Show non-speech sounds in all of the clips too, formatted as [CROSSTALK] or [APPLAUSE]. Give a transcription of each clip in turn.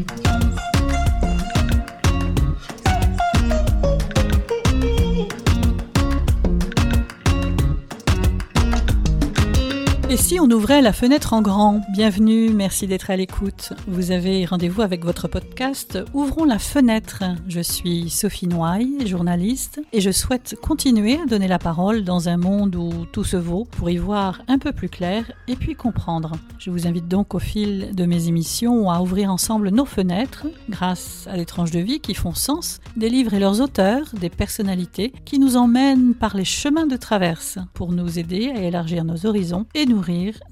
Mm-hmm. Si on ouvrait la fenêtre en grand Bienvenue, merci d'être à l'écoute. Vous avez rendez-vous avec votre podcast Ouvrons la fenêtre. Je suis Sophie Noailles, journaliste, et je souhaite continuer à donner la parole dans un monde où tout se vaut pour y voir un peu plus clair et puis comprendre. Je vous invite donc au fil de mes émissions à ouvrir ensemble nos fenêtres grâce à des tranches de vie qui font sens, des livres et leurs auteurs, des personnalités qui nous emmènent par les chemins de traverse pour nous aider à élargir nos horizons et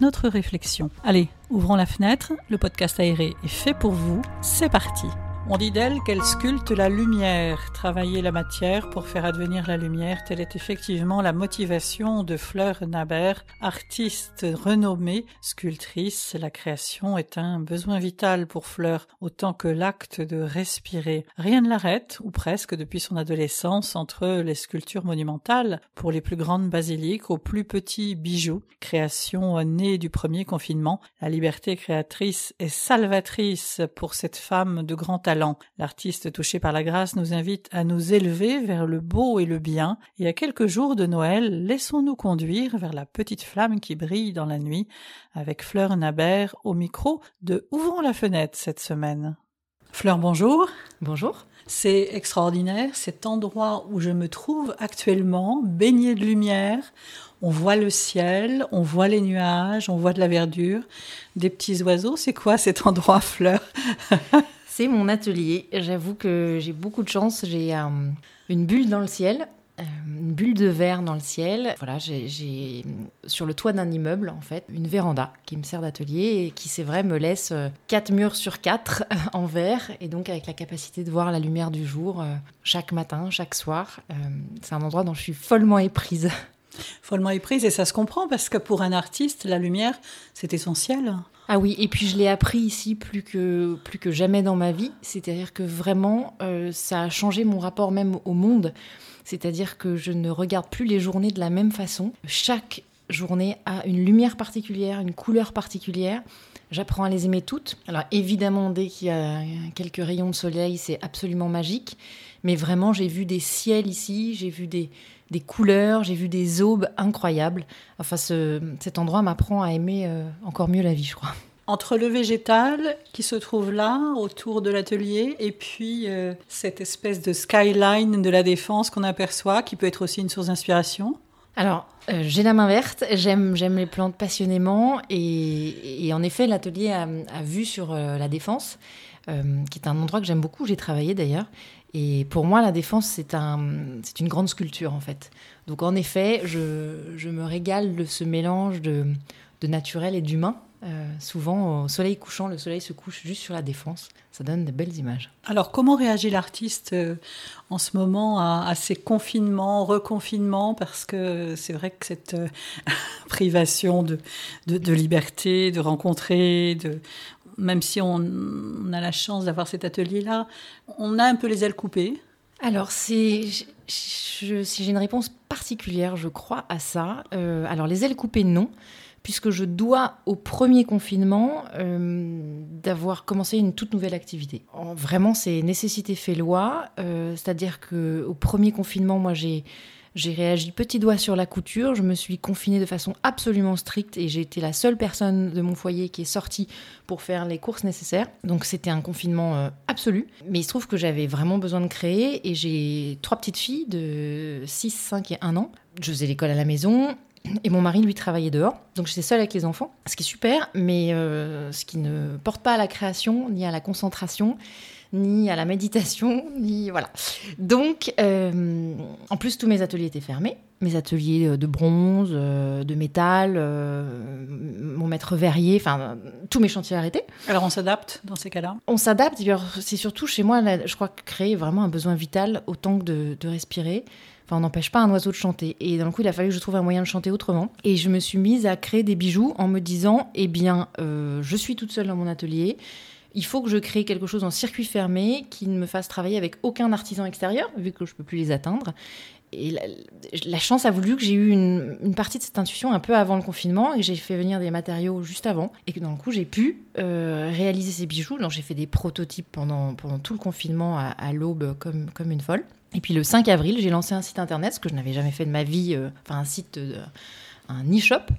notre réflexion. Allez, ouvrons la fenêtre, le podcast aéré est fait pour vous, c'est parti. On dit d'elle qu'elle sculpte la lumière, travailler la matière pour faire advenir la lumière, telle est effectivement la motivation de Fleur Nabert, artiste renommée, sculptrice. La création est un besoin vital pour Fleur, autant que l'acte de respirer. Rien ne l'arrête, ou presque depuis son adolescence, entre les sculptures monumentales, pour les plus grandes basiliques, aux plus petits bijoux. Création née du premier confinement, la liberté créatrice est salvatrice pour cette femme de grand talent L'artiste touché par la grâce nous invite à nous élever vers le beau et le bien, et à quelques jours de Noël, laissons-nous conduire vers la petite flamme qui brille dans la nuit, avec Fleur Nabert au micro de Ouvrons la fenêtre cette semaine. Fleur, bonjour. Bonjour. C'est extraordinaire, cet endroit où je me trouve actuellement, baigné de lumière. On voit le ciel, on voit les nuages, on voit de la verdure, des petits oiseaux. C'est quoi cet endroit, Fleur? [LAUGHS] C'est mon atelier. J'avoue que j'ai beaucoup de chance. J'ai euh, une bulle dans le ciel, euh, une bulle de verre dans le ciel. Voilà, j'ai sur le toit d'un immeuble en fait une véranda qui me sert d'atelier et qui c'est vrai me laisse euh, quatre murs sur quatre [LAUGHS] en verre et donc avec la capacité de voir la lumière du jour chaque matin, chaque soir. c'est un endroit dont je suis follement éprise. Follement éprise et ça se comprend parce que pour un artiste la lumière c'est essentiel. Ah oui, et puis je l'ai appris ici plus que, plus que jamais dans ma vie. C'est-à-dire que vraiment, euh, ça a changé mon rapport même au monde. C'est-à-dire que je ne regarde plus les journées de la même façon. Chaque journée a une lumière particulière, une couleur particulière. J'apprends à les aimer toutes. Alors évidemment, dès qu'il y a quelques rayons de soleil, c'est absolument magique. Mais vraiment, j'ai vu des ciels ici, j'ai vu des, des couleurs, j'ai vu des aubes incroyables. Enfin, cet endroit m'apprend à aimer euh, encore mieux la vie, je crois. Entre le végétal qui se trouve là, autour de l'atelier, et puis euh, cette espèce de skyline de la défense qu'on aperçoit, qui peut être aussi une source d'inspiration. Alors, euh, j'ai la main verte, j'aime, j'aime les plantes passionnément, et, en effet, l'atelier a, a, vue sur la défense, qui est un endroit que j'aime beaucoup, j'ai travaillé d'ailleurs, et pour moi, la défense, c'est un, une grande sculpture, en fait. Donc, en effet, je, je me régale de ce mélange de, de naturel et d'humain. Euh, souvent, au soleil couchant, le soleil se couche juste sur la défense. Ça donne de belles images. Alors, comment réagit l'artiste euh, en ce moment à, ces confinements, reconfinements? Parce que c'est vrai que cette euh, [LAUGHS] privation de, de, liberté, de rencontrer, de, même si on, a la chance d'avoir cet atelier-là, on a un peu les ailes coupées. Alors, c'est, si j'ai une réponse particulière, je crois à ça. Euh, alors, les ailes coupées, non, puisque je dois au premier confinement euh, d'avoir commencé une toute nouvelle activité. Vraiment, c'est nécessité fait loi, euh, c'est-à-dire que au premier confinement, moi, j'ai j'ai réagi petit doigt sur la couture, je me suis confinée de façon absolument stricte et j'ai été la seule personne de mon foyer qui est sortie pour faire les courses nécessaires. Donc c'était un confinement euh, absolu. Mais il se trouve que j'avais vraiment besoin de créer et j'ai trois petites filles de 6, 5 et 1 an. Je faisais l'école à la maison, et mon mari, lui, travaillait dehors. Donc j'étais seule avec les enfants, ce qui est super, mais euh, ce qui ne porte pas à la création ni à la concentration ni à la méditation, [LAUGHS] ni voilà. Donc, euh, en plus, tous mes ateliers étaient fermés. Mes ateliers euh, de bronze, euh, de métal, mon maître verrier, enfin, tous mes chantiers arrêtés. Alors, on s'adapte dans ces cas-là? On s'adapte. C'est surtout chez moi, je crois, que créer vraiment un besoin vital autant que de, de respirer. Enfin, on n'empêche pas un oiseau de chanter. Et d'un coup, il a fallu que je trouve un moyen de chanter autrement. Et je me suis mise à créer des bijoux en me disant, eh bien, je suis toute seule dans mon atelier il faut que je crée quelque chose en circuit fermé qui ne me fasse travailler avec aucun artisan extérieur, vu que je ne peux plus les atteindre. Et la, chance a voulu que j'ai eu une, partie de cette intuition un peu avant le confinement et j'ai fait venir des matériaux juste avant et que dans le coup j'ai pu euh, réaliser ces bijoux. Donc j'ai fait des prototypes pendant, tout le confinement à, l'aube comme, comme une folle. Et puis le 5 avril, j'ai lancé un site internet, ce que je n'avais jamais fait de ma vie, euh, enfin un site, un e-shop.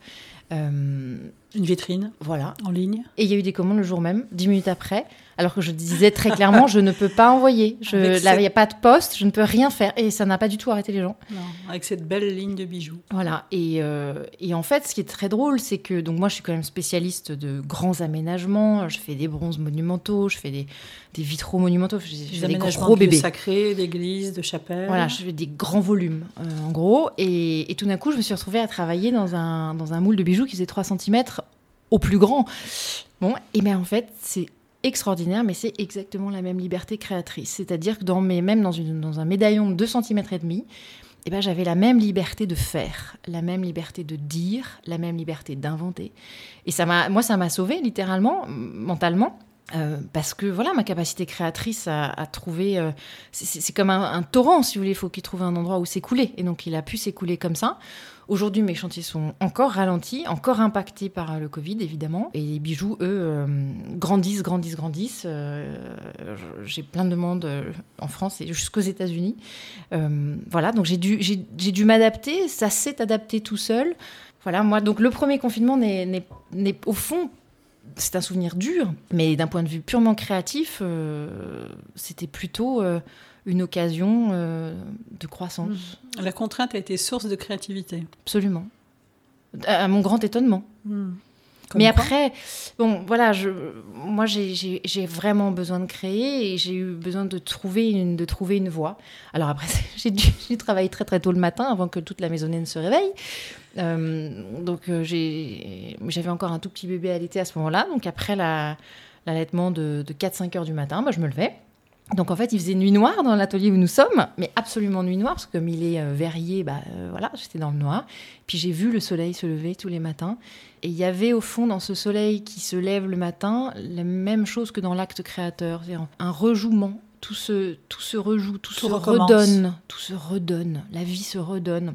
Euh, une vitrine. Voilà. En ligne. Et il y a eu des commandes le jour même, dix minutes après alors que je disais très clairement, je ne peux pas envoyer. Je, là, il n'y a pas de poste, je ne peux rien faire. Et ça n'a pas du tout arrêté les gens. Non, avec cette belle ligne de bijoux. Voilà. Et, euh, et en fait, ce qui est très drôle, c'est que donc moi, je suis quand même spécialiste de grands aménagements. Je fais des bronzes monumentaux, je fais des, des vitraux monumentaux, je fais des, gros bébés. sacrés, d'églises, de chapelles. Voilà, je fais des grands volumes, euh, en gros. Et, et, tout d'un coup, je me suis retrouvée à travailler dans un, dans un moule de bijoux qui faisait 3 cm au plus grand. Bon, et bien en fait, c'est extraordinaire, mais c'est exactement la même liberté créatrice. C'est-à-dire que dans mes, même dans, une, dans un médaillon de 2 cm et demi, eh ben, j'avais la même liberté de faire, la même liberté de dire, la même liberté d'inventer. Et ça m'a, moi, ça m'a sauvé littéralement, mentalement. Euh, parce que voilà, ma capacité créatrice à, trouver, euh, c'est comme un, torrent, si vous voulez, il faut qu'il trouve un endroit où s'écouler. Et donc il a pu s'écouler comme ça. Aujourd'hui, mes chantiers sont encore ralentis, encore impactés par le Covid, évidemment. Et les bijoux, eux, euh, grandissent, grandissent, grandissent. Euh, j'ai plein de demandes euh, en France et jusqu'aux États-Unis. voilà, donc j'ai dû, dû m'adapter. Ça s'est adapté tout seul. Voilà, moi, donc le premier confinement n'est au fond c'est un souvenir dur, mais d'un point de vue purement créatif, c'était plutôt une occasion euh, de croissance. La contrainte a été source de créativité. Absolument. À mon grand étonnement. Mais après, bon, voilà, je, moi, j'ai vraiment besoin de créer et j'ai eu besoin de trouver une, de trouver une voie. Alors après, [LAUGHS] j'ai dû, travailler très très tôt le matin avant que toute la maisonnée ne se réveille. Euh, donc euh, j'avais encore un tout petit bébé à l'été à ce moment-là. Donc après l'allaitement de, de 4-5 heures du matin, bah, je me levais. Donc en fait, il faisait nuit noire dans l'atelier où nous sommes, mais absolument nuit noire, parce que comme il est euh, verrier, bah, euh, voilà, j'étais dans le noir. Puis j'ai vu le soleil se lever tous les matins. Et il y avait au fond, dans ce soleil qui se lève le matin, la même chose que dans l'acte créateur, c'est un rejouement. Tout se, tout se rejoue, tout, se redonne, tout se redonne, la vie se redonne.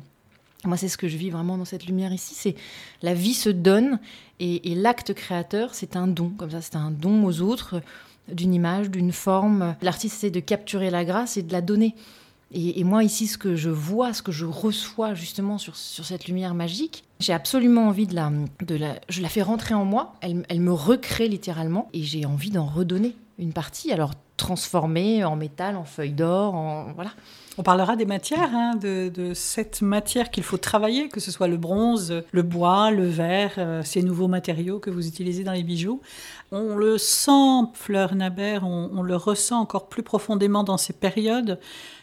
Moi, c'est ce que je vis vraiment dans cette lumière ici, c'est la vie se donne et, et l'acte créateur, c'est un don, comme ça, c'est un don aux autres d'une image, d'une forme. L'artiste essaie de capturer la grâce et de la donner. Et, moi, ici, ce que je vois, ce que je reçois justement sur, sur cette lumière magique, j'ai absolument envie de la, de la... Je la fais rentrer en moi, elle, elle me recrée littéralement, et j'ai envie d'en redonner une partie, alors transformée en métal, en feuille d'or, en... Voilà. On parlera des matières, hein, de, cette matière qu'il faut travailler, que ce soit le bronze, le bois, le verre, euh, ces nouveaux matériaux que vous utilisez dans les bijoux. On le sent, Fleur Nabert, on, le ressent encore plus profondément dans ces périodes.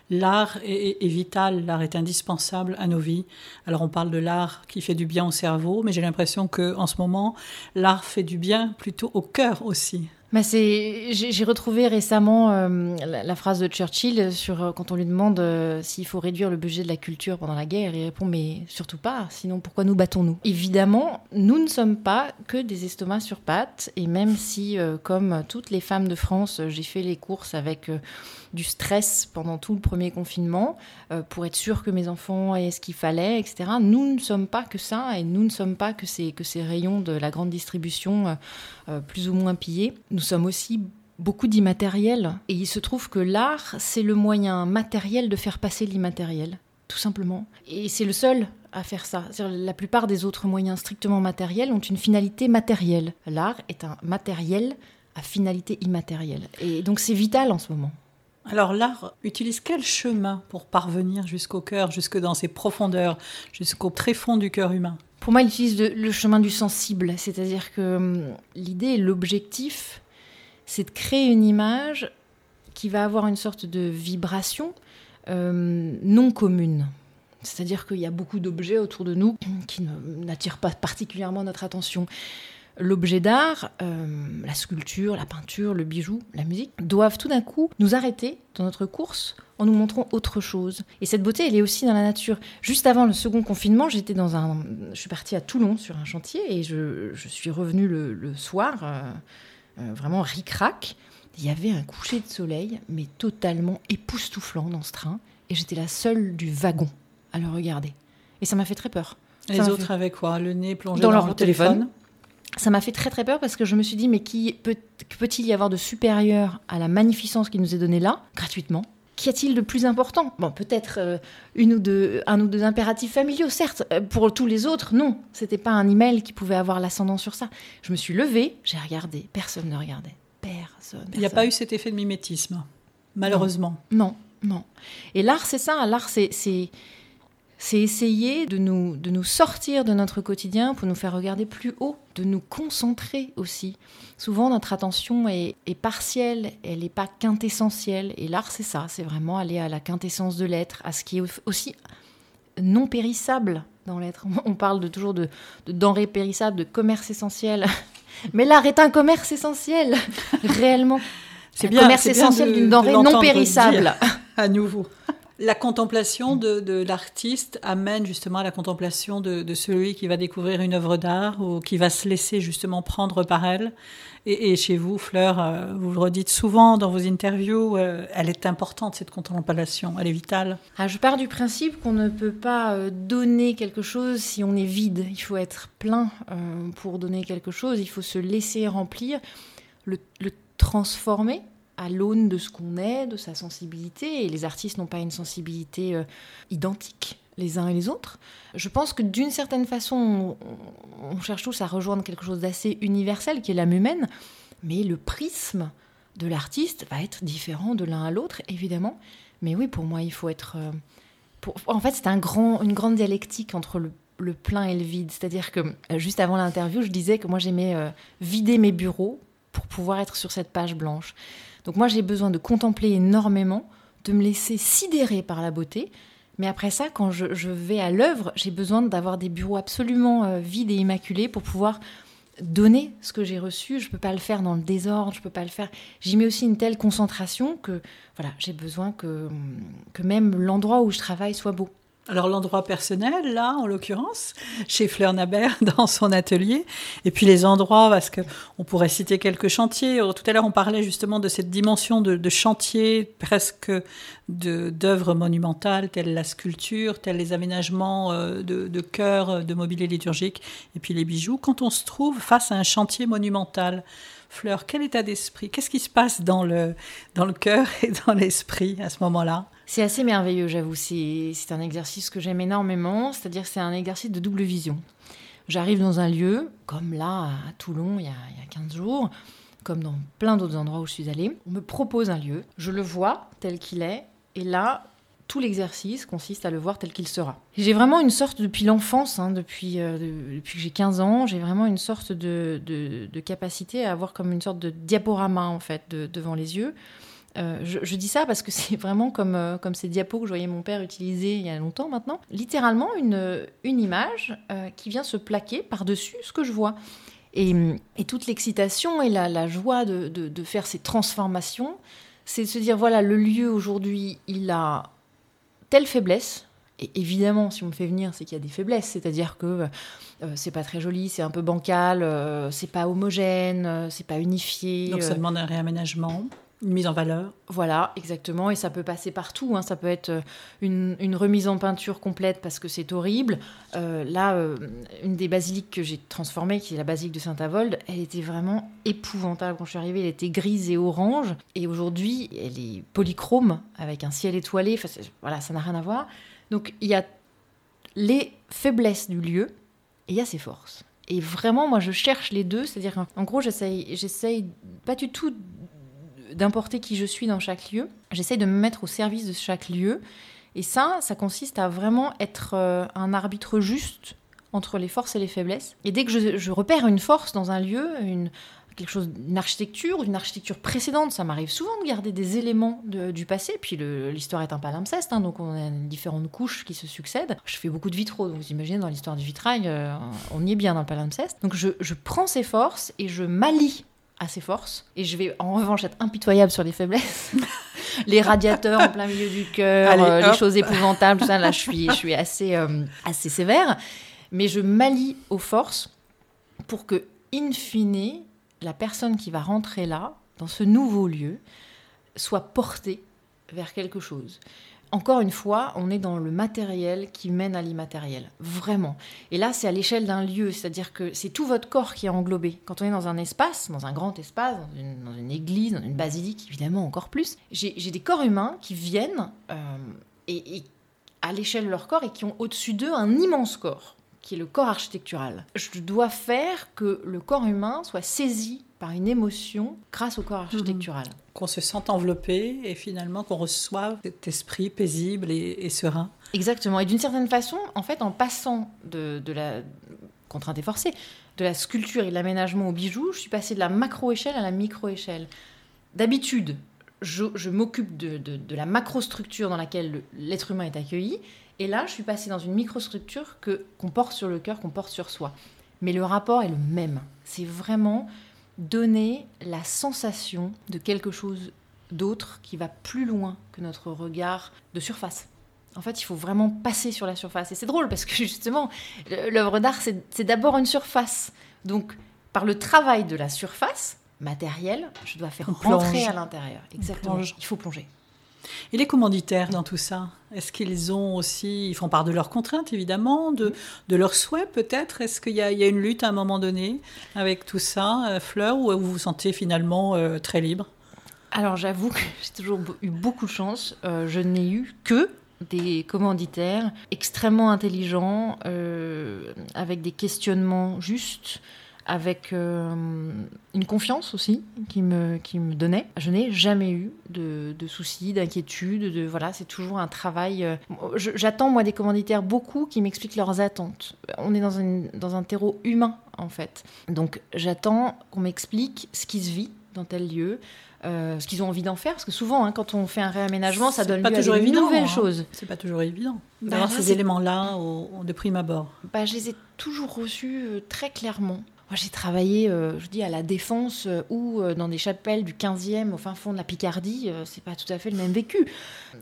L'art est, est, vital, l'art est indispensable à nos vies. Alors on parle de l'art qui fait du bien au cerveau, mais j'ai l'impression que en ce moment, l'art fait du bien plutôt au cœur aussi. Bah j'ai retrouvé récemment euh, la, phrase de Churchill sur euh, quand on lui demande euh, s'il faut réduire le budget de la culture pendant la guerre, il répond mais surtout pas, sinon pourquoi nous battons-nous? Évidemment, nous ne sommes pas que des estomacs sur pattes, et même si, comme toutes les femmes de France, j'ai fait les courses avec du stress pendant tout le premier confinement euh, pour être sûr que mes enfants aient ce qu'il fallait, etc. Nous ne sommes pas que ça et nous ne sommes pas que ces, rayons de la grande distribution euh, euh, plus ou moins pillés. Nous sommes aussi beaucoup d'immatériel. Et il se trouve que l'art, c'est le moyen matériel de faire passer l'immatériel, tout simplement. Et c'est le seul à faire ça. La plupart des autres moyens strictement matériels ont une finalité matérielle. L'art est un matériel à finalité immatérielle. Et donc c'est vital en ce moment. Alors l'art utilise quel chemin pour parvenir jusqu'au cœur, jusque dans ses profondeurs, jusqu'au tréfonds du cœur humain? Pour moi, il utilise le chemin du sensible, c'est-à-dire que hum, l'idée, l'objectif, c'est de créer une image qui va avoir une sorte de vibration hum, non commune. C'est-à-dire qu'il y a beaucoup d'objets autour de nous qui n'attirent pas particulièrement notre attention l'objet d'art, euh, la sculpture, la peinture, le bijou, la musique, doivent tout d'un coup nous arrêter dans notre course en nous montrant autre chose. Et cette beauté, elle est aussi dans la nature. Juste avant le second confinement, j'étais dans un, je suis partie à Toulon sur un chantier et je, suis revenue le, soir. Euh, euh, vraiment ric-rac. Il y avait un coucher de soleil, mais totalement époustouflant dans ce train. Et j'étais la seule du wagon à le regarder. Et ça m'a fait très peur. Les Ça autres fait- avaient quoi? Le nez plongé Dans dans, leur le téléphone. téléphone? Ça m'a fait très très peur parce que je me suis dit, mais qui peut, que peut-il y avoir de supérieur à la magnificence qui nous est donnée là, gratuitement? Qu'y a-t-il de plus important? Bon, peut-être euh, une ou deux, un ou deux impératifs familiaux, certes. Euh, Pour tous les autres, non. C'était pas un email qui pouvait avoir l'ascendant sur ça. Je me suis levée, j'ai regardé. Personne ne regardait. Personne. Il n'y a pas eu cet effet de mimétisme, malheureusement. Non, non. Et l'art, c'est ça. L'art, c'est, c'est, essayer de nous, de nous sortir de notre quotidien pour nous faire regarder plus haut, de nous concentrer aussi. Souvent, notre attention est, est partielle, elle n'est pas quintessentielle. Et l'art, c'est ça. C'est vraiment aller à la quintessence de l'être, à ce qui est aussi non périssable dans l'être. [LAUGHS] On parle de, toujours de, de denrées périssables, de commerce essentiel. [LAUGHS] Mais l'art est un commerce essentiel, [LAUGHS] réellement. C'est bien, commerce essentiel d'une de denrée non périssable. à nouveau. La contemplation de, l'artiste amène justement à la contemplation de, celui qui va découvrir une œuvre d'art ou qui va se laisser justement prendre par elle. Et, chez vous, Fleur, euh, vous le redites souvent dans vos interviews, euh, elle est importante cette contemplation, elle est vitale. Ah, je pars du principe qu'on ne peut pas euh, donner quelque chose si on est vide. Il faut être plein pour donner quelque chose. Il faut se laisser remplir, le transformer à l'aune de ce qu'on est, de sa sensibilité. Et les artistes n'ont pas une sensibilité euh, identique les uns et les autres. Je pense que d'une certaine façon, on, cherche tous à rejoindre quelque chose d'assez universel qui est l'âme humaine, mais le prisme de l'artiste va être différent de l'un à l'autre, évidemment. Mais oui, pour moi, il faut être. euh, En fait, c'est une grande dialectique entre le, le plein et le vide. C'est-à-dire que euh, juste avant l'interview, je disais que moi, j'aimais vider mes bureaux pour pouvoir être sur cette page blanche. Donc moi, j'ai besoin de contempler énormément, de me laisser sidérer par la beauté. Mais après ça, quand je, vais à l'œuvre, j'ai besoin d'avoir des bureaux absolument euh, vides et immaculés pour pouvoir donner ce que j'ai reçu. Je peux pas le faire dans le désordre, je peux pas le faire. J'y mets aussi une telle concentration que voilà, j'ai besoin que, que même l'endroit où je travaille soit beau. Alors l'endroit personnel, là, en l'occurrence, chez Fleur Nabert, [LAUGHS] dans son atelier, et puis les endroits, parce que on pourrait citer quelques chantiers. Alors, Tout à l'heure, on parlait justement de cette dimension de, chantier, presque d'œuvres monumentales, telles la sculpture, tels les aménagements euh, de, de chœurs, euh, de mobilier liturgique, et puis les bijoux. Quand on se trouve face à un chantier monumental, Fleur, quel état d'esprit? Qu'est-ce qui se passe dans le, dans le cœur et dans l'esprit à ce moment-là? C'est assez merveilleux, j'avoue. C'est un exercice que j'aime énormément, c'est-à-dire c'est un exercice de double vision. J'arrive dans un lieu, comme là à Toulon il y a, il y a 15 jours, comme dans plein d'autres endroits où je suis allée. On me propose un lieu, je le vois tel qu'il est, et là, tout l'exercice consiste à le voir tel qu'il sera. J'ai vraiment une sorte, depuis l'enfance, hein, depuis, euh, de- depuis que j'ai 15 ans, j'ai vraiment une sorte de, capacité à avoir comme une sorte de diaporama, en fait, de- devant les yeux. Euh, je, je dis ça parce que [LAUGHS] c'est vraiment comme, euh, comme ces diapos que je voyais mon père utiliser il y a longtemps maintenant. Littéralement, une, une image euh, qui vient se plaquer par-dessus ce que je vois. Et, et toute l'excitation et la, la joie de, de- de faire ces transformations, c'est de se dire voilà, le lieu aujourd'hui, il a telle faiblesse. Et évidemment, si on me fait venir, c'est qu'il y a des faiblesses. C'est-à-dire que c'est pas très joli, c'est un peu bancal, c'est pas homogène, c'est pas unifié. Donc ça demande un réaménagement, une mise en valeur. voilà, exactement. Et ça peut passer partout. hein. Ça peut être euh, une, remise en peinture complète parce que c'est horrible. Euh, là, euh, une des basiliques que j'ai transformées, qui est la basilique de Saint-Avold, elle était vraiment épouvantable quand je suis arrivée. Elle était grise et orange. Et aujourd'hui, elle est polychrome avec un ciel étoilé. Voilà, ça n'a rien à voir. Donc, il y a les faiblesses du lieu et il y a ses forces. Et vraiment, moi, je cherche les deux. C'est-à-dire, en gros, j'essaye pas du tout d'importer qui je suis dans chaque lieu. J'essaye de me mettre au service de chaque lieu. Et ça, ça consiste à vraiment être euh, un arbitre juste entre les forces et les faiblesses. Et dès que je, repère une force dans un lieu, une, quelque chose, une architecture, une architecture précédente, ça m'arrive souvent de garder des éléments du passé. Puis l'histoire est un palimpseste, hein, donc on a différentes couches qui se succèdent. Je fais beaucoup de vitraux, donc vous imaginez dans l'histoire du vitrail, euh, on y est bien dans le palimpseste. Donc je prends ces forces et je m'allie à ces forces. Et je vais en revanche être impitoyable sur les faiblesses. [LAUGHS] les radiateurs en plein milieu du cœur, euh, les choses épouvantables, tout ça. Là, je suis, je suis assez, euh, assez sévère. Mais je m'allie aux forces pour que, in fine, la personne qui va rentrer là, dans ce nouveau lieu, soit portée vers quelque chose encore une fois, on est dans le matériel qui mène à l'immatériel, vraiment. Et là, c'est à l'échelle d'un lieu, c'est-à-dire que c'est tout votre corps qui est englobé. Quand on est dans un espace, dans un grand espace, dans une, église, dans une basilique, évidemment encore plus, j'ai des corps humains qui viennent euh, et, à l'échelle de leur corps et qui ont au-dessus d'eux un immense corps, qui est le corps architectural. Je dois faire que le corps humain soit saisi par une émotion grâce au corps architectural. Mmh. Qu'on se sente enveloppé et finalement qu'on reçoive cet esprit paisible et, serein. Exactement. Et d'une certaine façon, en fait, en passant de, la contrainte et forcée, de la sculpture et de l'aménagement au bijou, je suis passée de la macro-échelle à la micro-échelle. D'habitude, je, m'occupe de, de, la macrostructure dans laquelle l'être humain est accueilli. Et là, je suis passée dans une microstructure que, qu'on porte sur le cœur, qu'on porte sur soi. Mais le rapport est le même. C'est vraiment donner la sensation de quelque chose d'autre qui va plus loin que notre regard de surface. En fait, il faut vraiment passer sur la surface. Et c'est drôle parce que justement, l'œuvre d'art, c'est d'abord une surface. Donc, par le travail de la surface matérielle, je dois faire rentrer à l'intérieur. Exactement. Il faut plonger. Et les commanditaires dans tout ça Est-ce qu'ils ont aussi, ils font part de leurs contraintes évidemment, de, de leurs souhaits peut-être? Est-ce qu'il y, a une lutte à un moment donné avec tout ça, euh, Fleur, ou vous vous sentez finalement euh, très libre? Alors j'avoue que j'ai toujours eu beaucoup de chance. Euh, je n'ai eu que des commanditaires extrêmement intelligents, avec des questionnements justes avec euh, une confiance aussi qui me, qui me donnait. Je n'ai jamais eu de, de soucis, d'inquiétudes. De, voilà, c'est toujours un travail. Euh, j'attends, moi, des commanditaires beaucoup qui m'expliquent leurs attentes. On est dans, une, dans un terreau humain, en fait. Donc, j'attends qu'on m'explique ce qui se vit dans tel lieu. Euh, ce qu'ils ont envie d'en faire, parce que souvent, hein, quand on fait un réaménagement, ça donne lieu à une nouvelle chose. Hein. C'est pas toujours évident bah, d'avoir ces éléments-là de prime abord. Bah, je les ai toujours reçus très clairement. Moi, j'ai travaillé, euh, je dis, à la Défense euh, ou euh, dans des chapelles du 15e au fin fond de la Picardie. c'est pas tout à fait le même vécu.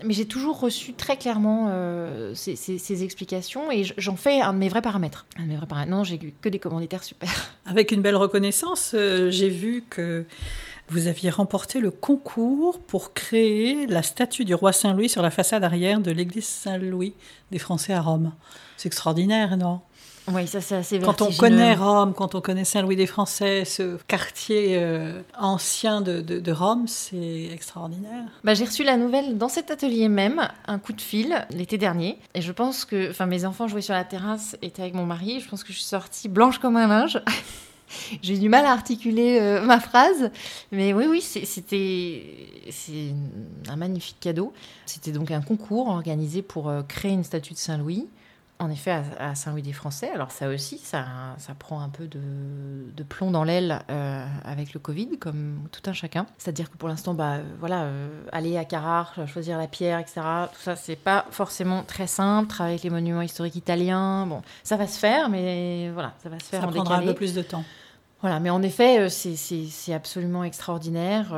Mais j'ai toujours reçu très clairement ces, explications et j'en fais un de mes vrais paramètres. Un de mes vrais paramètres. Non, j'ai eu que des commanditaires super. Avec une belle reconnaissance, j'ai vu que vous aviez remporté le concours pour créer la statue du roi Saint-Louis sur la façade arrière de l'église Saint-Louis des Français à Rome. C'est extraordinaire, non? Oui, ça c'est assez Quand on connaît Rome, quand on connaît Saint-Louis des Français, ce quartier euh, ancien de, de, Rome, c'est extraordinaire. Bah, j'ai reçu la nouvelle dans cet atelier même, un coup de fil l'été dernier. Et je pense que, enfin, mes enfants jouaient sur la terrasse, étaient avec mon mari. Je pense que je suis sortie blanche comme un linge. [LAUGHS] j'ai du mal à articuler euh, ma phrase, mais oui, oui, c'était c'est un magnifique cadeau. C'était donc un concours organisé pour euh, créer une statue de Saint-Louis en effet, à, Saint-Louis des Français. Alors ça aussi, ça, ça prend un peu de, plomb dans l'aile euh, avec le Covid, comme tout un chacun. C'est-à-dire que pour l'instant, bah, voilà, euh, aller à Carrare, choisir la pierre, etc., tout ça, c'est pas forcément très simple. Travailler avec les monuments historiques italiens, bon, ça va se faire, mais voilà, ça va se faire ça en prendra un peu plus de temps. Voilà, mais en effet, euh, c'est absolument extraordinaire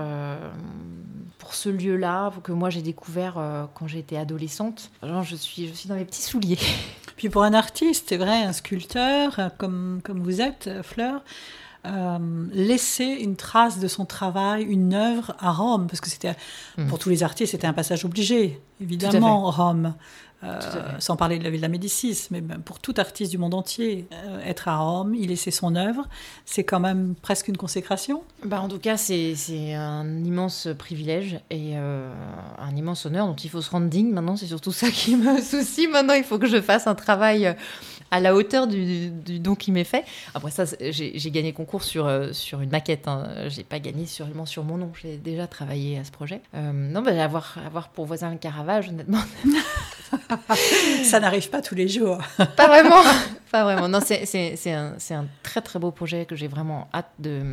pour ce lieu-là que moi j'ai découvert quand j'étais adolescente. je suis, je suis dans mes petits souliers. [LAUGHS] Puis pour un artiste, c'est vrai, un sculpteur, euh, comme, comme vous êtes, euh, Fleur, euh, laisser une trace de son travail, une œuvre à Rome, parce que c'était, mmh. pour tous les artistes, c'était un passage obligé, évidemment, Rome. Euh, sans parler de la ville de la Médicis, mais pour tout artiste du monde entier, euh, être à Rome, y laisser son œuvre, c'est quand même presque une consécration. Bah, en tout cas, c'est un immense privilège et euh, un immense honneur dont il faut se rendre digne. Maintenant, c'est surtout ça qui me soucie. Maintenant, il faut que je fasse un travail à la hauteur du, don qui m'est fait. Après ça, j'ai gagné concours sur, euh, sur une maquette. Hein. J'ai pas gagné sûrement sur mon nom. J'ai déjà travaillé à ce projet. Euh, non, bah, avoir, avoir pour voisin le Caravage, honnêtement. [LAUGHS] ça n'arrive pas tous les jours. pas vraiment. Pas vraiment. Non, c'est un, un, très très beau projet que j'ai vraiment hâte de,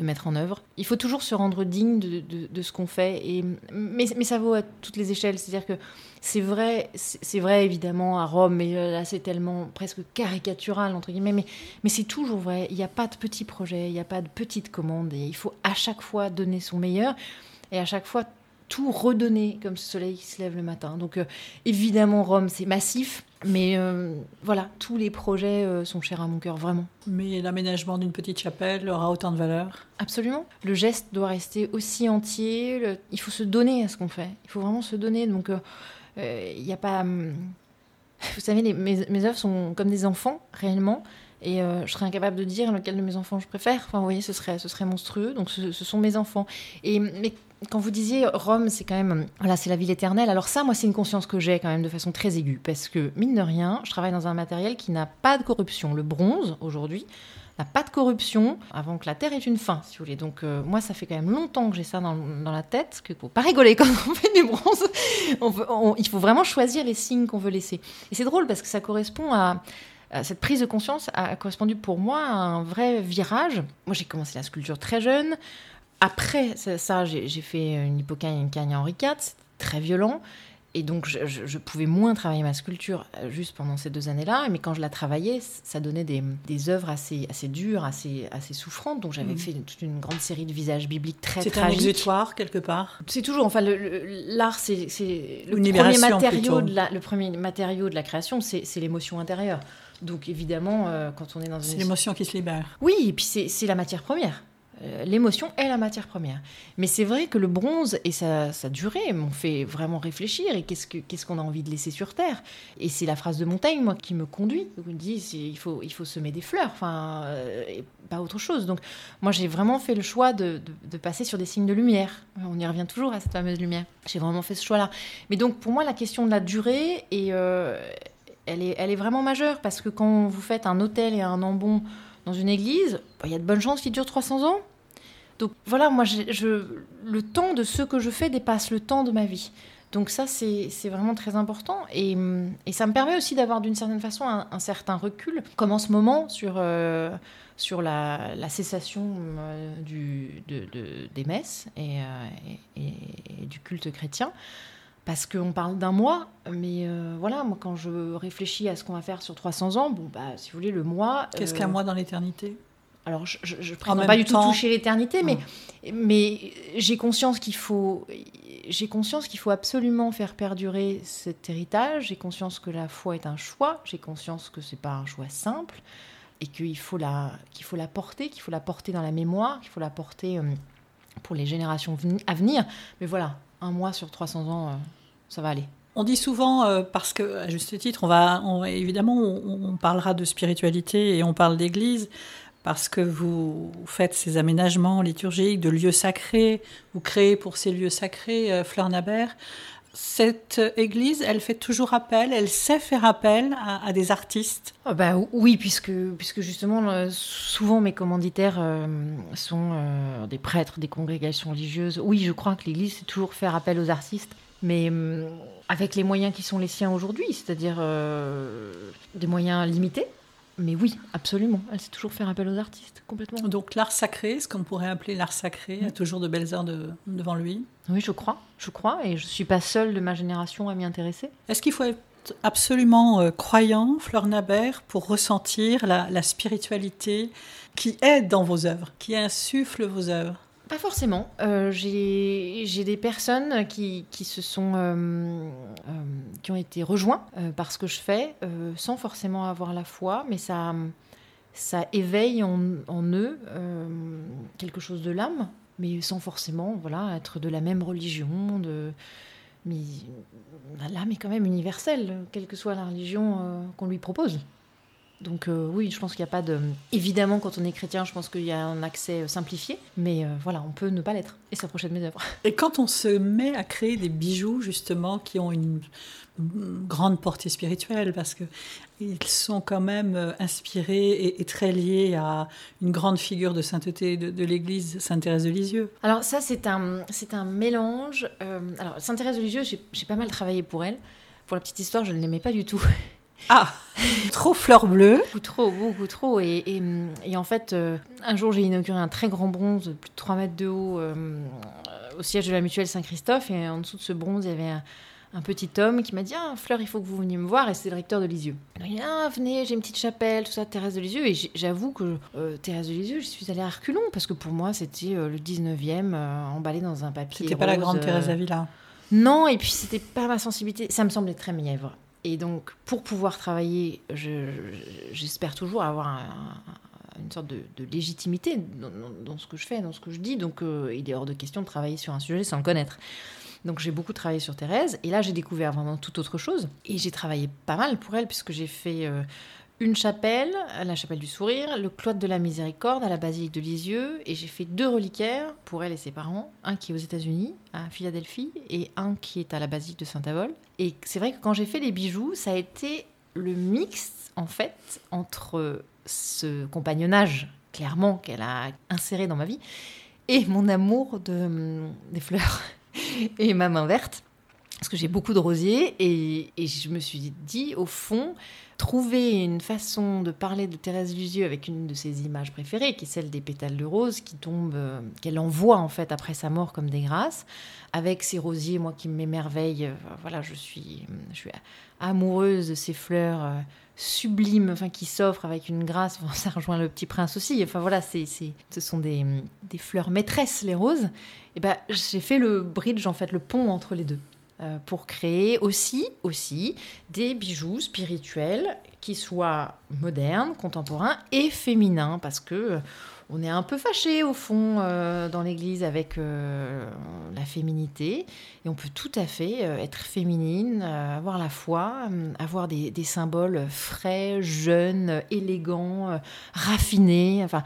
mettre en œuvre. Il faut toujours se rendre digne de, ce qu'on fait. Et, mais, mais ça vaut à toutes les échelles. C'est-à-dire que c'est vrai, c'est vrai évidemment à Rome, mais euh, là c'est tellement presque caricatural entre guillemets, mais, mais c'est toujours vrai. Il n'y a pas de petits projets, il n'y a pas de petites commandes, et il faut à chaque fois donner son meilleur, et à chaque fois tout redonner comme ce soleil qui se lève le matin. Donc euh, évidemment, Rome, c'est massif, mais euh, voilà, tous les projets euh, sont chers à mon cœur, vraiment. Mais l'aménagement d'une petite chapelle aura autant de valeur? Absolument. Le geste doit rester aussi entier. Il faut se donner à ce qu'on fait. Il faut vraiment se donner. Donc il n'y a pas... Hum, vous savez, mes, mes œuvres sont comme des enfants, réellement. Et je serais incapable de dire lequel de mes enfants je préfère. Enfin, vous voyez, ce serait, ce serait monstrueux. Donc, ce, ce sont mes enfants. Et mais quand vous disiez Rome, c'est quand même, voilà, c'est la ville éternelle. Alors ça, moi, c'est une conscience que j'ai quand même de façon très aiguë, parce que mine de rien, je travaille dans un matériel qui n'a pas de corruption. Le bronze aujourd'hui n'a pas de corruption avant que la terre ait une fin, si vous voulez. Donc euh, moi, ça fait quand même longtemps que j'ai ça dans, la tête, que faut pas rigoler [LAUGHS] quand on fait du bronze. il faut vraiment choisir les signes qu'on veut laisser. Et c'est drôle parce que ça correspond à cette prise de conscience a correspondu pour moi à un vrai virage. Moi, j'ai commencé la sculpture très jeune. Après ça, j'ai fait une hypocagne Henri IV, c'était très violent. Et donc, je, pouvais moins travailler ma sculpture euh, juste pendant ces deux années-là. Mais quand je la travaillais, ça donnait des, des œuvres assez, assez dures, assez, assez souffrantes. Donc, j'avais mm. fait toute une grande série de visages bibliques très tragiques. C'est un exutoire, quelque part? C'est toujours... Enfin, l'art, c'est le la, le premier matériau de la création, c'est l'émotion intérieure. Donc, évidemment, euh, quand on est dans une... C'est l'émotion qui se libère. Oui, et puis c'est la matière première. Euh, l'émotion est la matière première. Mais c'est vrai que le bronze et sa, durée m'ont fait vraiment réfléchir et qu'est-ce qu'on a envie de laisser sur Terre? Et c'est la phrase de Montaigne, moi, qui me conduit. Il me dit il faut, il faut semer des fleurs, enfin, euh, et pas autre chose. Donc, moi, j'ai vraiment fait le choix de, passer sur des signes de lumière. On y revient toujours à cette fameuse lumière. J'ai vraiment fait ce choix-là. Mais donc, pour moi, la question de la durée, et, elle, est, vraiment majeure parce que quand vous faites un hôtel et un embon dans une église, bah, il y a de bonnes chances qu'il dure 300 ans. Donc voilà, moi, je, le temps de ce que je fais dépasse le temps de ma vie. Donc ça, c'est vraiment très important. Et, ça me permet aussi d'avoir d'une certaine façon un, certain recul, comme en ce moment sur, euh, la, cessation euh, des messes euh, et, du culte chrétien. Parce qu'on parle d'un mois, mais voilà, moi quand je réfléchis à ce qu'on va faire sur 300 ans, bon, bah, si vous voulez, le mois... Qu'est-ce qu'un mois dans l'éternité? alors je ne prétends pas du tout toucher l'éternité, mais, mais j'ai conscience qu'il faut, j'ai conscience qu'il faut absolument faire perdurer cet héritage. J'ai conscience que la foi est un choix. J'ai conscience que c'est pas un choix simple et qu'il faut la, qu'il faut la porter, qu'il faut la porter dans la mémoire, qu'il faut la porter euh, pour les générations à venir. Mais voilà, un mois sur 300 ans, euh, ça va aller. On dit souvent, euh, parce que à juste titre, on va, évidemment, on, parlera de spiritualité et on parle d'église, parce que vous faites ces aménagements liturgiques de lieux sacrés, vous créez pour ces lieux sacrés euh, Fleur Nabert. Cette église, elle fait toujours appel, elle sait faire appel à, des artistes ah bah, Oui, puisque, puisque justement, euh, souvent mes commanditaires euh, sont des prêtres, des congrégations religieuses. Oui, je crois que l'église sait toujours faire appel aux artistes, mais avec les moyens qui sont les siens aujourd'hui, c'est-à-dire des moyens limités mais oui, absolument. Elle sait toujours faire appel aux artistes, complètement. Donc l'art sacré, ce qu'on pourrait appeler l'art sacré, a toujours de belles heures devant lui. Oui, je crois, je crois, et je ne suis pas seule de ma génération à m'y intéresser. Est-ce qu'il faut être absolument euh, croyant, Fleur Nabert, pour ressentir la spiritualité qui est dans vos œuvres, qui insuffle vos œuvres? Pas forcément. Euh, j'ai des personnes qui, qui se sont euh, euh, qui ont été rejoints par ce que je fais, sans forcément avoir la foi, mais ça ça éveille en, eux quelque chose de l'âme, mais sans forcément voilà être de la même religion. De mais l'âme est quand même universelle, quelle que soit la religion qu'on lui propose. Donc euh, oui, je pense qu'il n'y a pas de... Évidemment, quand on est chrétien, je pense qu'il y a un accès euh, simplifié, mais euh, voilà, on peut ne pas l'être et s'approcher de mes œuvres. Et quand on se met à créer des bijoux, justement, qui ont une grande portée spirituelle, parce que ils sont quand même inspirés et, très liés à une grande figure de sainteté de, l'Église, Sainte Thérèse de Lisieux. Alors ça, c'est un, c'est un mélange. alors Sainte Thérèse de Lisieux, j'ai pas mal travaillé pour elle. Pour la petite histoire, je ne l'aimais pas du tout. Ah [LAUGHS] Trop fleur bleue Beaucoup trop, beaucoup trop. Et, en fait, euh, un jour, j'ai inauguré un très grand bronze, de plus de 3 mètres de haut, euh, au siège de la mutuelle Saint-Christophe. Et en dessous de ce bronze, il y avait un petit homme qui m'a dit ah, Fleur, il faut que vous veniez me voir. Et c'est le recteur de Lisieux. Il m'a dit Ah, venez, j'ai une petite chapelle, tout ça, Thérèse de Lisieux. Et j'avoue que euh, Thérèse de Lisieux, je suis allée à reculons parce que pour moi, c'était euh, le 19e euh, emballé dans un papier. C'était pas la grande Thérèse Avila Non, et puis c'était pas ma sensibilité. Ça me semblait très mièvre. Et donc, pour pouvoir travailler, j'espère toujours avoir une sorte de, légitimité dans, ce que je fais, dans ce que je dis. Donc, il est hors de question de travailler sur un sujet sans le connaître. Donc j'ai beaucoup travaillé sur Thérèse. Et là, j'ai découvert vraiment tout autre chose. Et j'ai travaillé pas mal pour elle, puisque j'ai fait euh, une chapelle, la chapelle du sourire, le cloître de la miséricorde à la basilique de Lisieux. Et j'ai fait deux reliquaires pour elle et ses parents. Un qui est aux États-Unis, à Philadelphie, et un qui est à la basilique de Saint-Avold. Et c'est vrai que quand j'ai fait les bijoux, ça a été le mix, en fait, entre ce compagnonnage, clairement, qu'elle a inséré dans ma vie, et mon amour de, des fleurs. [LAUGHS] et ma main verte, parce que j'ai beaucoup de rosiers, et, je me suis dit, au fond, trouver une façon de parler de Thérèse Lisieux avec une de ses images préférées, qui est celle des pétales de rose, qui tombent, euh, qu'elle envoie en fait après sa mort comme des grâces, avec ces rosiers, moi qui m'émerveille, euh, voilà, je suis, amoureuse de ces fleurs. Euh, sublimes, enfin qui s'offrent avec une grâce. [LAUGHS] ça rejoint le Petit Prince aussi. Enfin voilà, ce sont des, des, fleurs maîtresses les roses. Et ben j'ai fait le bridge en fait, le pont entre les deux. Euh, pour créer aussi, aussi des bijoux spirituels qui soient modernes, contemporains et féminins, parce que euh, on est un peu fâché au fond euh, dans l'Église avec la féminité, et on peut tout à fait être féminine, avoir la foi, avoir des, des, symboles frais, jeunes, élégants, raffinés, enfin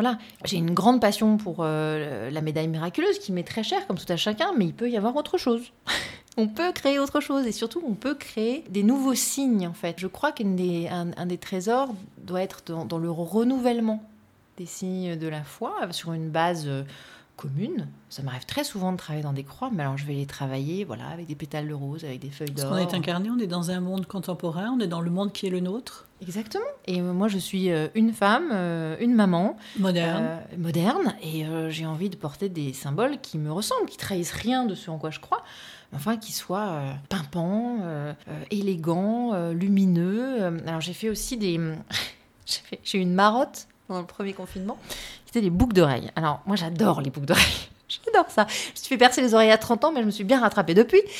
voilà, j'ai une grande passion pour euh, la médaille miraculeuse qui m'est très chère, comme tout à chacun, mais il peut y avoir autre chose. [LAUGHS] on peut créer autre chose et surtout on peut créer des nouveaux signes en fait. Je crois qu'un des, un, des trésors doit être dans, le renouvellement des signes de la foi sur une base euh, commune. Ça m'arrive très souvent de travailler dans des croix, mais alors je vais les travailler voilà, avec des pétales de rose, avec des feuilles d'or. Parce qu'on est incarné, on est dans un monde contemporain, on est dans le monde qui est le nôtre. Exactement. Et moi, je suis euh, une femme, euh, une maman. Moderne. Euh, moderne. Et j'ai envie de porter des symboles qui me ressemblent, qui trahissent rien de ce en quoi je crois, enfin qui soient pimpants, élégants, lumineux. Alors j'ai fait aussi des... [LAUGHS] j'ai eu une marotte pendant le premier confinement c'était les boucles d'oreilles. Alors, moi, j'adore les boucles d'oreilles. [LAUGHS] J'adore ça. Je me suis fait percer les oreilles à 30 ans, mais je me suis bien rattrapée depuis. [LAUGHS]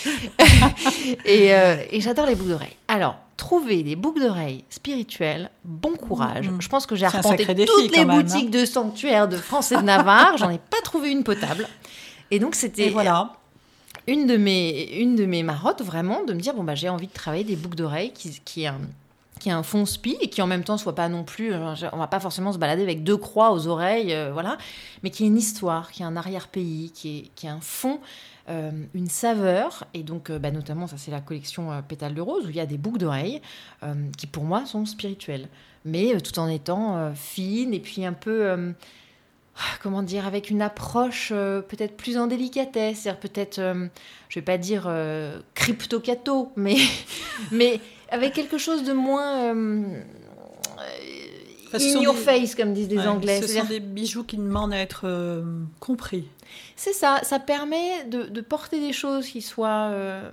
Euh, et, j'adore les boucles d'oreilles. Alors, trouver des boucles d'oreilles spirituelles, bon courage. Mm. Je pense que j'ai arpenté toutes les boutiques hein. de sanctuaires de France et de Navarre. J'en ai pas trouvé une potable. Et donc, c'était voilà. une, de mes, une de mes marottes, vraiment, de me dire bon, bah, j'ai envie de travailler des boucles d'oreilles qui, qui, qui a un fond spi et qui en même temps soit pas non plus, euh, on va pas forcément se balader avec deux croix aux oreilles, euh, voilà, mais qui a une histoire, qui a un arrière-pays, qui, est, qui a un fond, euh, une saveur, et donc bah, notamment ça c'est la collection Pétales de rose où il y a des boucles d'oreilles qui pour moi sont spirituelles, mais tout en étant fines et puis un peu comment dire, avec une approche peut-être plus en délicatesse, peut-être, je vais pas dire crypto-cato, mais, [LAUGHS] mais avec quelque chose de moins euh, in your face, comme disent les Anglais. Ce sont des bijoux qui demandent à être euh, compris. C'est ça, ça permet de, porter des choses qui soient euh,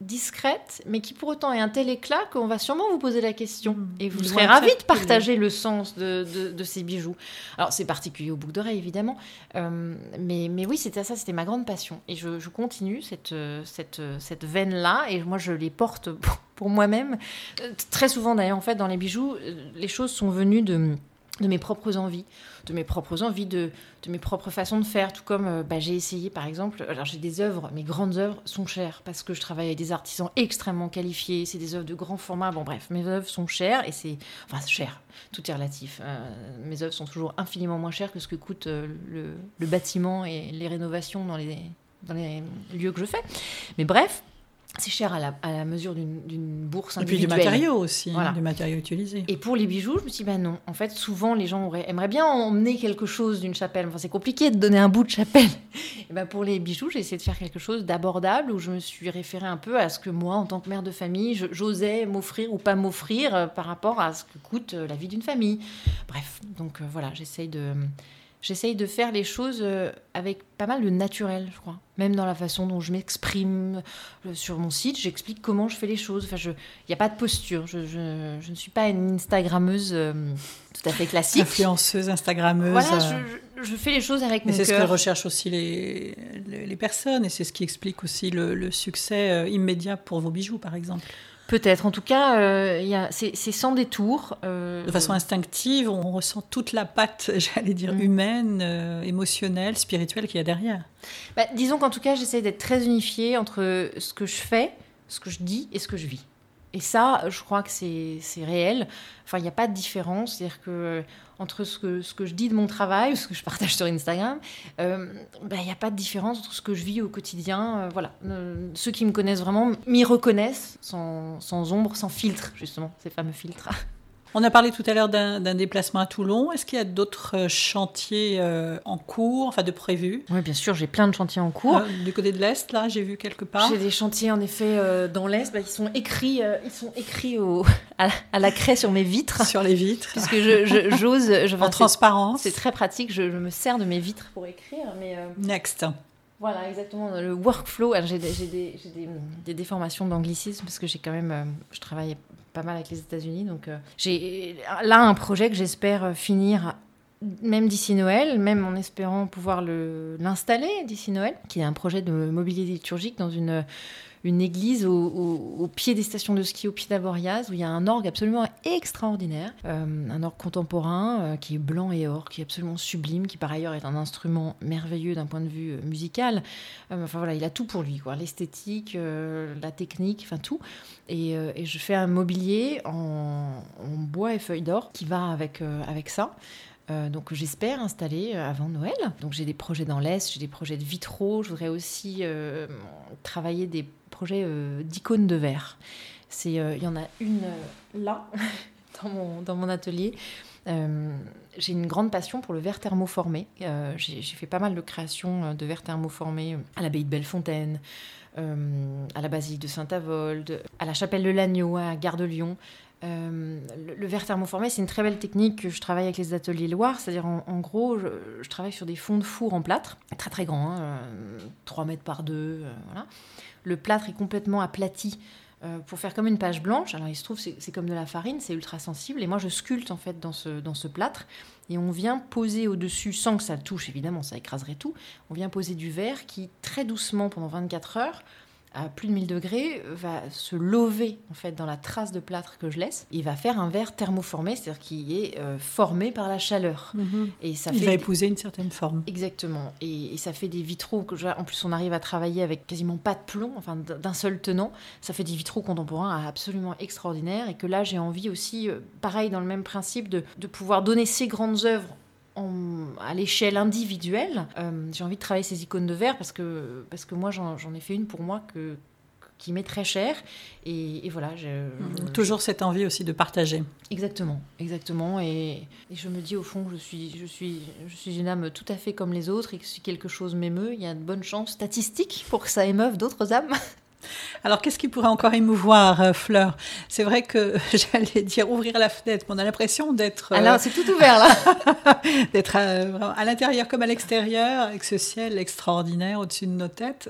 discrète, mais qui pour autant est un tel éclat qu'on va sûrement vous poser la question. Mmh. Et vous serez ravis de partager le sens de, de, ces bijoux. Alors c'est particulier au bouc d'oreille évidemment, euh, mais, mais oui, c'était ça, c'était ma grande passion. Et je, je continue cette, cette, cette veine-là, et moi je les porte pour, moi-même. Euh, très souvent d'ailleurs, en fait, dans les bijoux, euh, les choses sont venues de de mes propres envies, de mes propres envies, de, de mes propres façons de faire. Tout comme euh, bah, j'ai essayé, par exemple, alors j'ai des œuvres, mes grandes œuvres sont chères parce que je travaille avec des artisans extrêmement qualifiés, c'est des œuvres de grand format. Bon, bref, mes œuvres sont chères et c'est. Enfin, cher, tout est relatif. Mes œuvres sont toujours infiniment moins chères que ce que coûte le, le, bâtiment et les rénovations dans les, dans les lieux que je fais. Mais bref, c'est cher à la, à la mesure d'une bourse individuelle. Et puis du matériau aussi, du matériau utilisé. Et pour les bijoux, je me suis dit, ben non. En fait, souvent, les gens auraient, aimeraient bien emmener quelque chose d'une chapelle. Enfin, c'est compliqué de donner un bout de chapelle. [LAUGHS] Et ben pour les bijoux, j'ai essayé de faire quelque chose d'abordable où je me suis référée un peu à ce que moi, en tant que mère de famille, j'osais m'offrir ou pas m'offrir euh, par rapport à ce que coûte euh, la vie d'une famille. Bref, donc euh, voilà, j'essaye de j'essaye de faire les choses euh, avec pas mal de naturel, je crois. Même dans la façon dont je m'exprime euh, sur mon site, j'explique comment je fais les choses. Enfin, il n'y a pas de posture. Je, je, je, ne suis pas une Instagrammeuse euh, tout à fait classique. Influenceuse, Instagrammeuse. Voilà, je, je, fais les choses avec mon cœur. c'est ce que recherchent aussi les, les, les, personnes et c'est ce qui explique aussi le, le succès immédiat pour vos bijoux, par exemple. Peut-être. En tout cas, euh, c'est sans détour. Euh, de façon instinctive, on ressent toute la patte, [LAUGHS] j'allais dire, mm. humaine, euh, émotionnelle, spirituelle qu'il y a derrière. Bah, disons qu'en tout cas, j'essaie d'être très unifiée entre ce que je fais, ce que je dis et ce que je vis. Et ça, je crois que c'est réel. Enfin, il n'y a pas de différence. C'est-à-dire que entre ce que, je dis de mon travail [LAUGHS] ce que je partage sur Instagram, euh, ben, il n'y a pas de différence entre ce que je vis au quotidien. Euh, voilà. Euh, ceux qui me connaissent vraiment m'y reconnaissent sans ombre, sans filtre, justement, ces fameux filtres. [LAUGHS] On a parlé tout à l'heure d'un déplacement à Toulon. Est-ce qu'il y a d'autres euh, chantiers euh, en cours, enfin de prévus? Oui, bien sûr, j'ai plein de chantiers en cours. Euh, du côté de l'Est, là, j'ai vu quelque part. J'ai des chantiers, en effet, dans l'Est. Bah, ils sont écrits, ils sont écrits au, [LAUGHS] à, la craie sur mes vitres. Sur les vitres. Puisque j'ose... Je, en transparence. C'est très pratique. Je, me sers de mes vitres pour écrire. Mais, Next. Voilà, exactement. Le workflow. J'ai des, des, des, déformations d'anglicisme parce que j'ai quand même. je travaille pas mal avec les États-Unis. Donc, euh, j'ai là un projet que j'espère euh, finir même d'ici Noël, même en espérant pouvoir l'installer d'ici Noël, qui est un projet de mobilier liturgique dans une une église au, pied des stations de ski, au pied d'Avoriaz, où il y a un orgue absolument extraordinaire, euh, un orgue contemporain euh, qui est blanc et or, qui est absolument sublime, qui par ailleurs est un instrument merveilleux d'un point de vue euh, musical. enfin voilà, il a tout pour lui, quoi, l'esthétique, la technique, enfin tout. Et, je fais un mobilier en, bois et feuilles d'or qui va avec, avec ça. Donc j'espère installer avant Noël. Donc j'ai des projets dans l'Est, j'ai des projets de vitraux. Je voudrais aussi travailler des projets d'icônes de verre. Il y en a une là, [LAUGHS] dans, mon, dans mon atelier. j'ai une grande passion pour le verre thermoformé. j'ai fait pas mal de créations de verre thermoformé à l'abbaye de Bellefontaine, à la basilique de Saint-Avold, à la chapelle de l'Agneau, à Gare de Lyon. Euh, le, verre thermoformé, c'est une très belle technique que je travaille avec les ateliers Loire. C'est-à-dire, en, gros, je, travaille sur des fonds de four en plâtre, très très grands, 3 hein, mètres par 2. Euh, voilà. Le plâtre est complètement aplati euh, pour faire comme une page blanche. Alors, il se trouve, c'est comme de la farine, c'est ultra sensible. Et moi, je sculpte en fait dans ce, dans ce plâtre. Et on vient poser au-dessus, sans que ça touche, évidemment, ça écraserait tout. On vient poser du verre qui, très doucement, pendant 24 heures, à plus de 1000 degrés va se lever en fait dans la trace de plâtre que je laisse. Il va faire un verre thermoformé, c'est-à-dire qui est euh, formé par la chaleur. Mhm. Et ça Il va épouser une certaine forme. Exactement. Et, ça fait des vitraux que en plus on arrive à travailler avec quasiment pas de plomb, enfin d'un seul tenant. Ça fait des vitraux contemporains absolument extraordinaires et que là j'ai envie aussi, euh, pareil dans le même principe, de, de pouvoir donner ces grandes œuvres à l'échelle individuelle, euh, j'ai envie de travailler ces icônes de verre parce que, parce que moi, j'en ai fait une pour moi que, qui m'est très chère. Et, voilà. Mmh. Toujours cette envie aussi de partager. Exactement, exactement. Et, je me dis au fond que je suis, je, suis, je suis une âme tout à fait comme les autres et que si quelque chose m'émeut, il y a de bonnes chances statistiques pour que ça émeuve d'autres âmes. [LAUGHS] Alors, qu'est-ce qui pourrait encore émouvoir, euh, Fleur? C'est vrai que [LAUGHS] j'allais dire ouvrir la fenêtre, mais on a l'impression d'être. Euh, Alors, c'est tout ouvert là [LAUGHS] D'être euh, à, l'intérieur comme à l'extérieur, avec ce ciel extraordinaire au-dessus de nos têtes.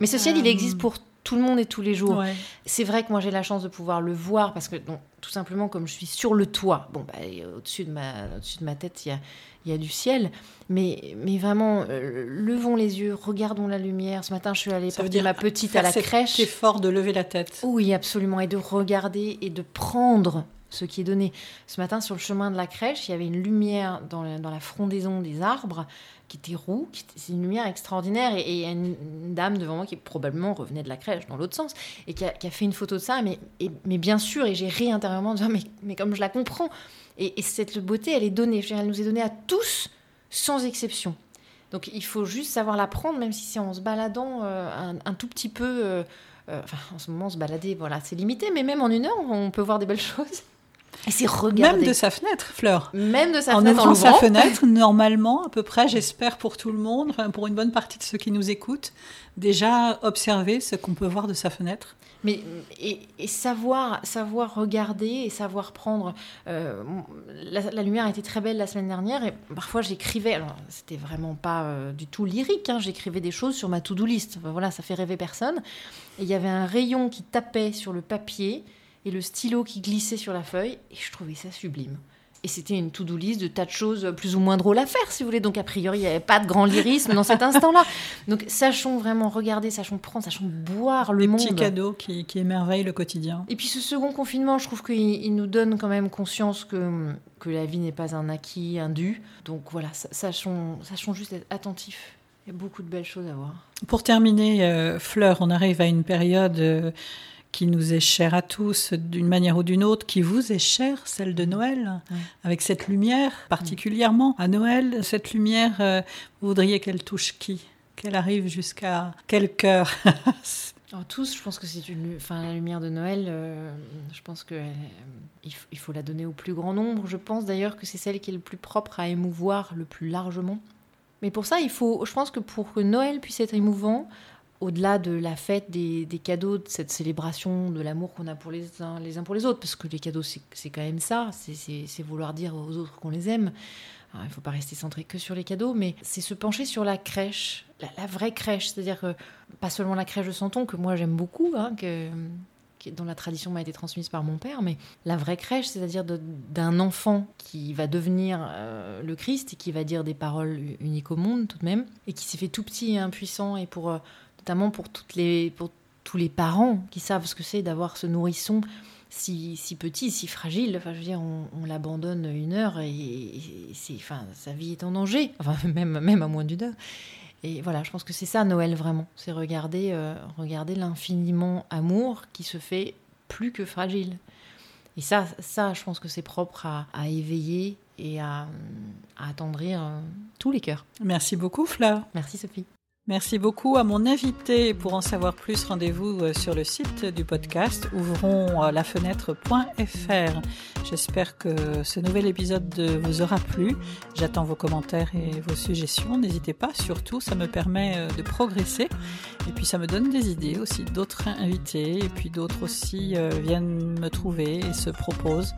Mais ce ciel, il existe pour tout le monde et tous les jours. C'est vrai que moi j'ai la chance de pouvoir le voir parce que donc, tout simplement comme je suis sur le toit, bon bah, au-dessus de ma, au de ma tête il y a, il y a du ciel, mais, mais vraiment euh, levons les yeux, regardons la lumière. Ce matin je suis allée porter ma petite à la crèche. C'est fort de lever la tête. Oui absolument et de regarder et de prendre ce qui est donné. Ce matin, sur le chemin de la crèche, il y avait une lumière dans la, dans la frondaison des arbres qui était roux. C'est une lumière extraordinaire. Et il y a une, dame devant moi qui probablement revenait de la crèche dans l'autre sens et qui a, fait une photo de ça. Mais, bien sûr, et j'ai ri intérieurement en disant mais, mais comme je la comprends. Et, cette beauté, elle est donnée. elle nous est donnée à tous, sans exception. Donc il faut juste savoir la prendre, même si c'est en se baladant euh, un, tout petit peu. Euh, euh, enfin, en ce moment, se balader, voilà, c'est limité, mais même en une heure, on peut voir des belles [LAUGHS] choses. Et c'est regarder. Même de sa fenêtre, Fleur. Même de sa en fenêtre. ouvrant en sa fenêtre, [LAUGHS] normalement, à peu près, j'espère pour tout le monde, enfin, pour une bonne partie de ceux qui nous écoutent, déjà observer ce qu'on peut voir de sa fenêtre. Mais et, et savoir, savoir regarder et savoir prendre. euh, la, la lumière était très belle la semaine dernière et parfois j'écrivais. Alors c'était vraiment pas euh, du tout lyrique. hein, j'écrivais des choses sur ma to-do list. Voilà, ça fait rêver personne. Et il y avait un rayon qui tapait sur le papier et le stylo qui glissait sur la feuille et je trouvais ça sublime. Et c'était une to-do list de tas de choses plus ou moins drôles à faire, si vous voulez. Donc, a priori, il n'y avait pas de grand lyrisme dans cet instant-là. Donc, sachons vraiment regarder, sachons prendre, sachons boire le Des monde. petits cadeaux qui, qui émerveillent le quotidien. Et puis ce second confinement, je trouve qu'il il nous donne quand même conscience que, que la vie n'est pas un acquis, un dû. Donc voilà, sa- sachons, sachons juste être attentifs. Il y a beaucoup de belles choses à voir. Pour terminer, euh, Fleur, on arrive à une période euh, qui nous est chère à tous d'une manière ou d'une autre, qui vous est chère, celle de Noël, avec cette lumière particulièrement. À Noël, cette lumière, euh, vous voudriez qu'elle touche qui? Qu'elle arrive jusqu'à quel cœur? Alors tous, je pense que c'est une, enfin la lumière de Noël. euh, je pense que euh, il, f- il faut la donner au plus grand nombre. Je pense d'ailleurs que c'est celle qui est le plus propre à émouvoir le plus largement. Mais pour ça, il faut, je pense que pour que Noël puisse être émouvant, au-delà de la fête, des, des cadeaux, de cette célébration de l'amour qu'on a pour les uns, les uns pour les autres, parce que les cadeaux, c'est quand même ça, c'est- vouloir dire aux autres qu'on les aime. Alors, il ne faut pas rester centré que sur les cadeaux, mais c'est se pencher sur la crèche, la, vraie crèche, c'est-à-dire que pas seulement la crèche de Santon, que moi j'aime beaucoup, hein, que, dont la tradition m'a été transmise par mon père, mais la vraie crèche, c'est-à-dire d'un enfant qui va devenir euh, le Christ et qui va dire des paroles uniques au monde tout de même, et qui s'est fait tout petit et impuissant, et pour, euh, notamment pour, toutes les, pour tous les parents qui savent ce que c'est d'avoir ce nourrisson si, si petit, si fragile. Enfin, je veux dire, on, on l'abandonne une heure et, et c'est, enfin, sa vie est en danger. Enfin, [LAUGHS] même, même à moins d'une heure. Et voilà, je pense que c'est ça Noël vraiment. C'est regarder, euh, regarder l'infiniment amour qui se fait plus que fragile. Et ça, ça, je pense que c'est propre à, à éveiller et à, à attendrir euh, tous les cœurs. Merci beaucoup, Fleur. Merci Sophie. Merci beaucoup à mon invité. Pour en savoir plus, rendez-vous euh, sur le site du podcast ouvrons euh. J'espère que ce nouvel épisode vous aura plu. J'attends vos commentaires et vos suggestions. N'hésitez pas, surtout, ça me permet euh, de progresser. Et puis ça me donne des idées aussi d'autres invités. Et puis d'autres aussi viennent me trouver et se proposent.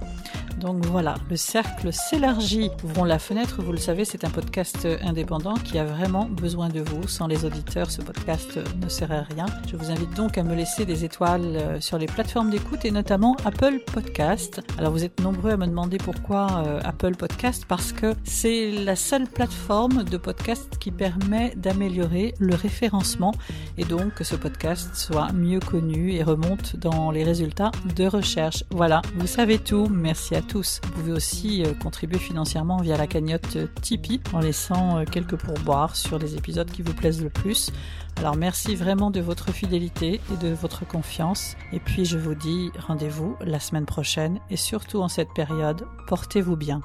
Donc voilà, le cercle s'élargit. Ouvrons la fenêtre, vous le savez, c'est un podcast indépendant qui a vraiment besoin de vous. Sans les auditeurs, ce podcast ne serait rien. Je vous invite donc à me laisser des étoiles euh, sur les plateformes d'écoute et notamment Apple Podcast. Alors vous êtes nombreux à me demander pourquoi euh, Apple Podcast parce que c'est la seule plateforme de podcast qui permet d'améliorer le référencement et donc que ce podcast soit mieux connu et remonte dans les résultats de recherche. Voilà, vous savez tout. Merci à tous. Vous pouvez aussi euh, contribuer financièrement via la cagnotte euh, Tipeee en laissant euh, quelques pourboires sur les épisodes qui vous plaisent plus. Alors merci vraiment de votre fidélité et de votre confiance. Et puis je vous dis rendez-vous la semaine prochaine et surtout en cette période, portez-vous bien.